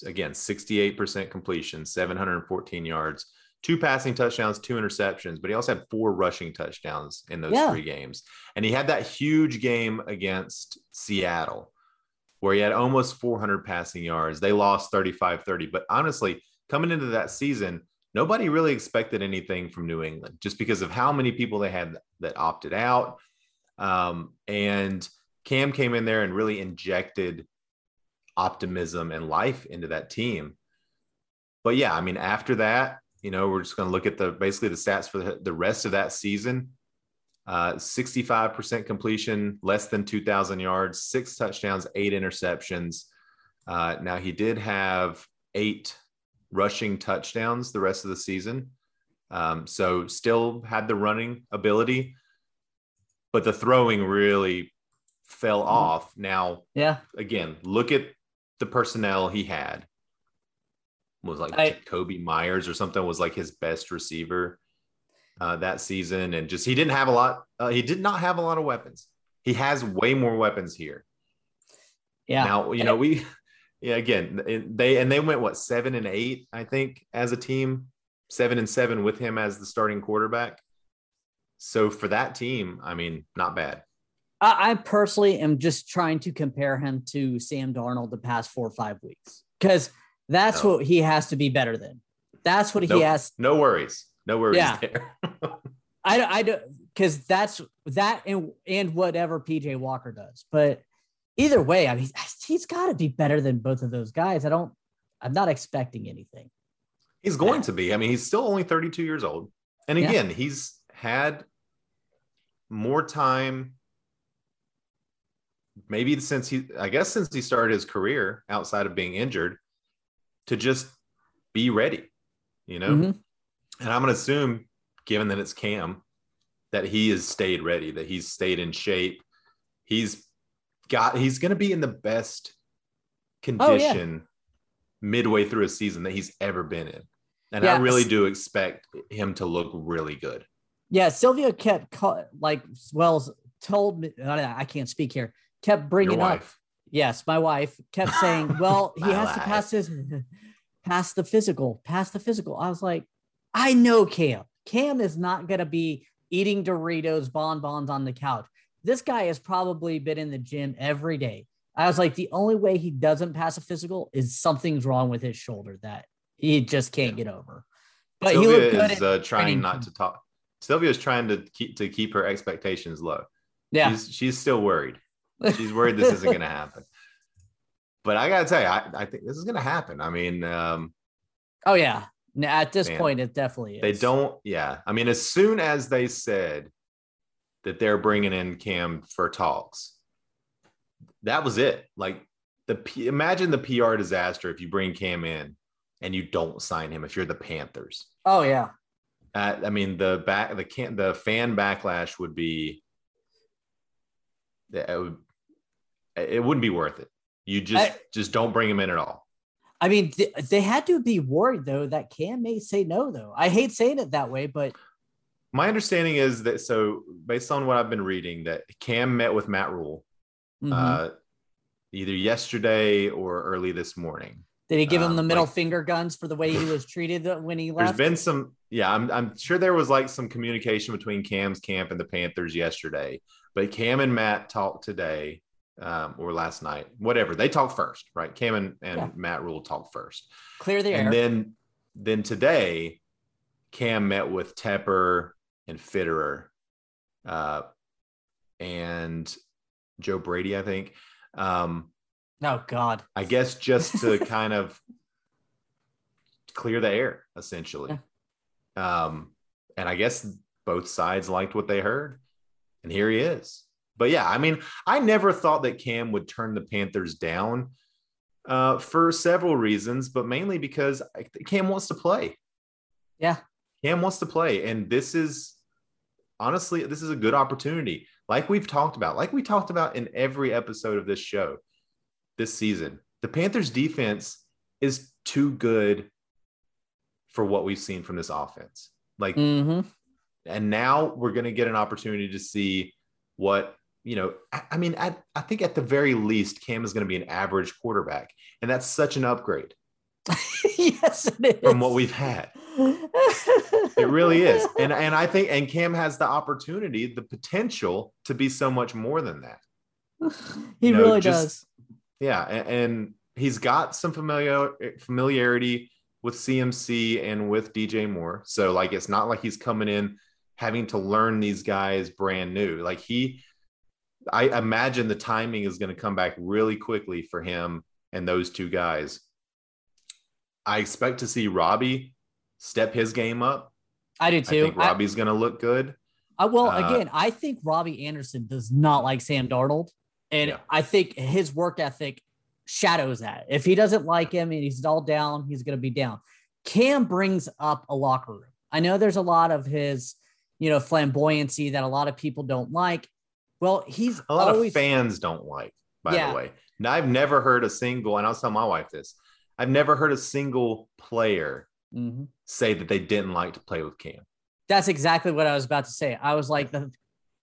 again, 68% completion, 714 yards, two passing touchdowns, two interceptions, but he also had four rushing touchdowns in those yeah. three games. And he had that huge game against Seattle where he had almost 400 passing yards. They lost 35 30. But honestly, coming into that season, nobody really expected anything from New England just because of how many people they had that opted out. Um, and Cam came in there and really injected optimism and life into that team. But yeah, I mean, after that, you know, we're just going to look at the basically the stats for the, the rest of that season. Uh, 65% completion, less than 2,000 yards, six touchdowns, eight interceptions. Uh, now, he did have eight rushing touchdowns the rest of the season. Um, so, still had the running ability, but the throwing really fell mm-hmm. off. Now, yeah, again, look at the personnel he had. Was like I, Kobe Meyers or something was like his best receiver uh, that season, and just he didn't have a lot. Uh, he did not have a lot of weapons. He has way more weapons here. Yeah. Now you know we, yeah. Again, they and they went what seven and eight, I think, as a team, seven and seven with him as the starting quarterback. So for that team, I mean, not bad. I, I personally am just trying to compare him to Sam Darnold the past four or five weeks because that's no. what he has to be better than. That's what no, he has. No worries. No worries yeah. there. <laughs> I, I don't because that's that and and whatever PJ Walker does. But either way, I mean, he's got to be better than both of those guys. I don't. I'm not expecting anything. He's going to be. I mean, he's still only 32 years old, and again, yeah. he's had more time maybe since he i guess since he started his career outside of being injured to just be ready you know mm-hmm. and i'm going to assume given that it's cam that he has stayed ready that he's stayed in shape he's got he's going to be in the best condition oh, yeah. midway through a season that he's ever been in and yeah. i really do expect him to look really good yeah Sylvia kept like well told me i can't speak here kept bringing up. Yes, my wife kept <laughs> saying, "Well, he has to pass his <laughs> pass the physical, pass the physical." I was like, "I know Cam. Cam is not going to be eating Doritos bonbons on the couch. This guy has probably been in the gym every day." I was like, "The only way he doesn't pass a physical is something's wrong with his shoulder that he just can't yeah. get over." But Sylvia he is uh, trying not to talk. Sylvia is trying to keep to keep her expectations low. Yeah, she's, she's still worried. She's worried this isn't going <laughs> to happen. But I got to tell you, I, I, think this is going to happen. I mean, um, oh, yeah. At this man, point, it definitely is. They don't, yeah. I mean, as soon as they said that they're bringing in Cam for talks, that was it. Like, the imagine the PR disaster if you bring Cam in and you don't sign him if you're the Panthers. Oh yeah. Uh, I mean the back the can the fan backlash would be it would it wouldn't be worth it. You just I, just don't bring him in at all. I mean, th- they had to be worried though that Cam may say no. Though I hate saying it that way, but my understanding is that so based on what I've been reading, that Cam met with Matt Rhule mm-hmm. uh, either yesterday or early this morning, Did he give him Um, the middle like- finger guns for the way he was <laughs> treated when he left? There's been some, yeah, I'm, I'm sure there was like some communication between Cam's camp and the Panthers yesterday, but Cam and Matt talked today um, or last night, whatever. They talked first, right? Cam and, and Yeah. Matt Rhule talked first. Clear the air. And then, then today, Cam met with Tepper and Fitterer uh, and Joe Brady, I think. Um, oh God. I guess just to <laughs> kind of clear the air, essentially. Um, and I guess both sides liked what they heard, and here he is. But yeah, I mean, I never thought that Cam would turn the Panthers down uh, for several reasons, but mainly because Cam wants to play. Yeah. Cam wants to play, and this is honestly, this is a good opportunity. Like we've talked about, like we talked about in every episode of this show this season, the Panthers defense is too good for what we've seen from this offense. Like, hmm and now we're going to get an opportunity to see what you know. I, I mean, I, I think at the very least, Cam is going to be an average quarterback, and that's such an upgrade <laughs> yes, it is. from what we've had. <laughs> It really is. And and I think and Cam has the opportunity, the potential to be so much more than that. <sighs> he You know, really just- does. Yeah, and, and he's got some familiar familiarity with CMC and with DJ Moore. So like it's not like he's coming in having to learn these guys brand new. Like he I imagine the timing is going to come back really quickly for him and those two guys. I expect to see Robbie step his game up. I do too. I think Robbie's going to look good. I, well, uh, again, I think Robbie Anderson does not like Sam Darnold, and Yeah. I think his work ethic shadows that. If he doesn't like him and he's all down, he's going to be down. Cam brings up a locker room. I know there's a lot of his, you know, flamboyancy that a lot of people don't like. Well, he's A lot always of fans don't like, by Yeah. the way. Now, I've never heard a single, and I'll tell my wife this I've never heard a single player Mhm. say that they didn't like to play with Cam. That's exactly what I was about to say. I was like the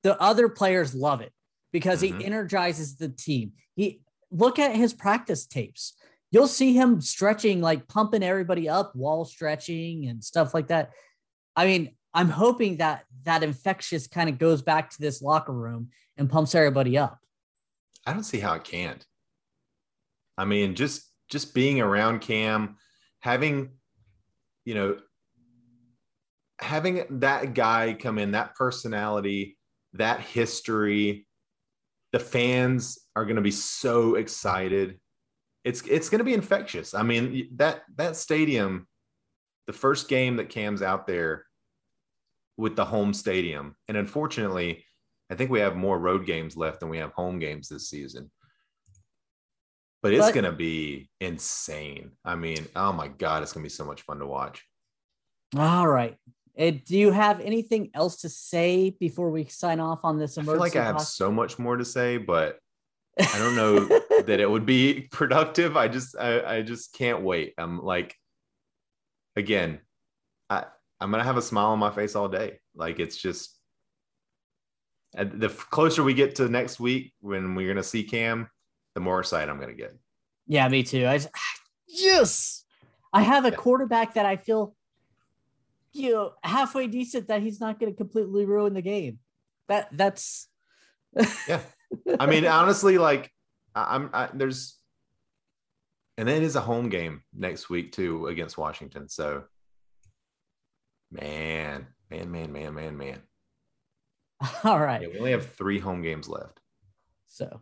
the other players love it because Mhm. he energizes the team. He look at his practice tapes. You'll see him stretching, like pumping everybody up, wall stretching and stuff like that. I mean, I'm hoping that that infectious kind of goes back to this locker room and pumps everybody up. I don't see how it can't. I mean, just just being around Cam, having, you know, having that guy come in, that personality, that history, the fans are going to be so excited. It's it's going to be infectious. I mean, that that stadium, the first game that Cam's out there with the home stadium, and unfortunately, I think we have more road games left than we have home games this season. But it's But- going to be insane. I mean, oh my God, it's going to be so much fun to watch. All right. Uh, do you have anything else to say before we sign off on this I feel like I have so much more to say, but I don't know <laughs> that it would be <laughs> productive. I just, I, I just can't wait. I'm like, again, I, I'm going to have a smile on my face all day. Like it's just, and the closer we get to next week when we're going to see Cam, the more excited I'm going to get. Yeah, me too. I just, yes, I have a Yeah. quarterback that I feel, you know, halfway decent that he's not going to completely ruin the game. That that's <laughs> Yeah. I mean, honestly, like I, I'm I, there's, and then it is a home game next week too against Washington. So, man, man, man, man, man, man. <laughs> all right. Yeah, we only have three home games left. So,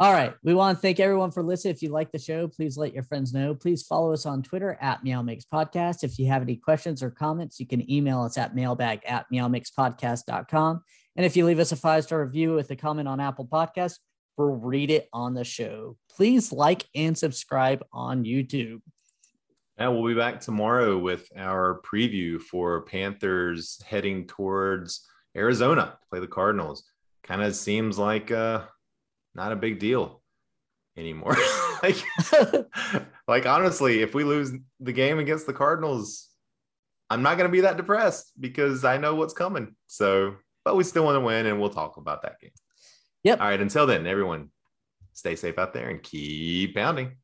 all right. We want to thank everyone for listening. If you like the show, please let your friends know. Please follow us on Twitter at Meow Mix Podcast. If you have any questions or comments, you can email us at mailbag at meowmixpodcast.com. And if you leave us a five star review with a comment on Apple Podcasts, we'll read it on the show. Please like and subscribe on YouTube. And we'll be back tomorrow with our preview for Panthers heading towards Arizona to play the Cardinals. Kind of seems like uh, not a big deal anymore. <laughs> <laughs> like, like honestly, if we lose the game against the Cardinals, I'm not going to be that depressed because I know what's coming. So, but we still want to win, and we'll talk about that game. Yep. All right. Until then, everyone, stay safe out there and keep pounding.